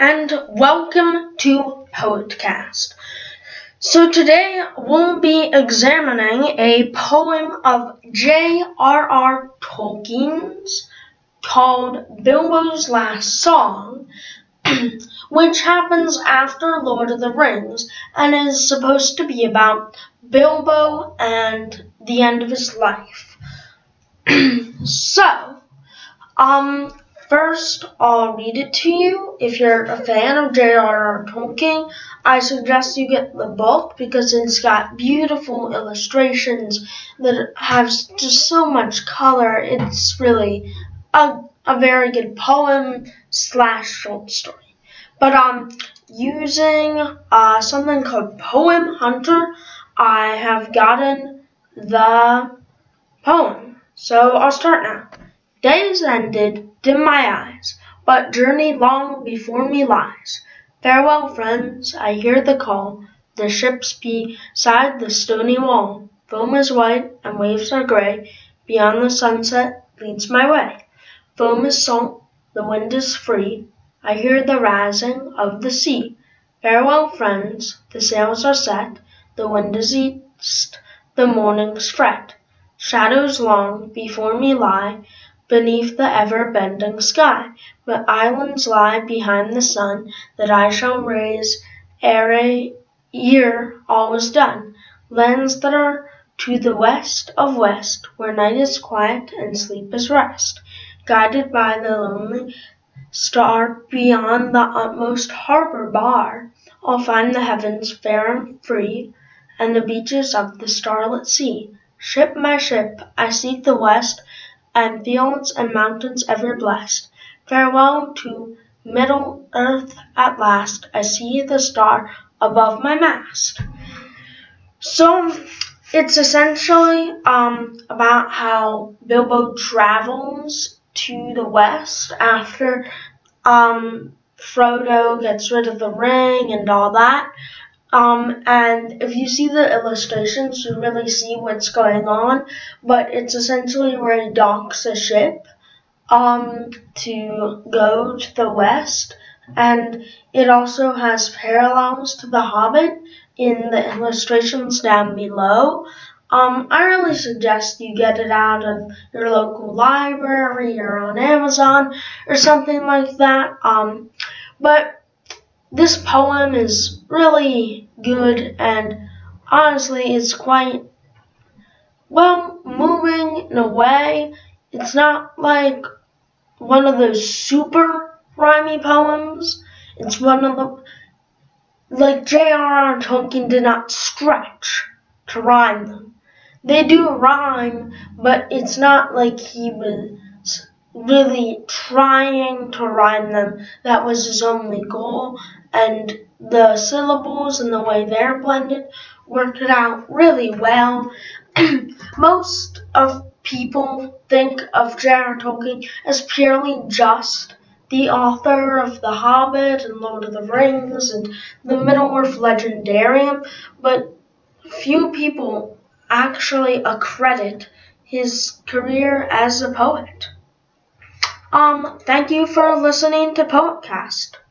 and welcome to Poetcast. So today we'll be examining a poem of J.R.R. Tolkien's called Bilbo's Last Song, which happens after Lord of the Rings and is supposed to be about Bilbo and the end of his life. so, um, First, I'll read it to you. If you're a fan of J.R.R. Tolkien, I suggest you get the book because it's got beautiful illustrations that have just so much color. It's really a, a very good poem slash short story. But um, using uh, something called Poem Hunter, I have gotten the poem. So I'll start now. Days ended, dim my eyes, but journey long before me lies. Farewell, friends, I hear the call. The ships beside the stony wall. Foam is white and waves are gray. Beyond the sunset leads my way. Foam is salt, the wind is free. I hear the rising of the sea. Farewell, friends, the sails are set. The wind is east, the morning's fret. Shadows long before me lie beneath the ever bending sky. But islands lie behind the sun that I shall raise ere a year all is done. Lands that are to the west of west, where night is quiet and sleep is rest. Guided by the lonely star beyond the utmost harbor bar, I'll find the heavens fair and free, and the beaches of the starlit sea. Ship my ship, I seek the west and fields and mountains ever blessed. Farewell to Middle Earth at last. I see the star above my mast. So it's essentially um, about how Bilbo travels to the west after um, Frodo gets rid of the ring and all that. Um, and if you see the illustrations, you really see what's going on. But it's essentially where he docks a ship um, to go to the west. And it also has parallels to The Hobbit in the illustrations down below. Um, I really suggest you get it out of your local library or on Amazon or something like that. Um, but this poem is really good and honestly it's quite well moving in a way. It's not like one of those super rhymy poems. It's one of the like J.R.R. Tolkien did not stretch to rhyme them. They do rhyme, but it's not like he was really trying to rhyme them. That was his only goal and the syllables and the way they're blended worked it out really well. Most of people think of J.R. Tolkien as purely just the author of The Hobbit and Lord of the Rings and the Middle Earth Legendarium, but few people actually accredit his career as a poet. Um, thank you for listening to Poetcast.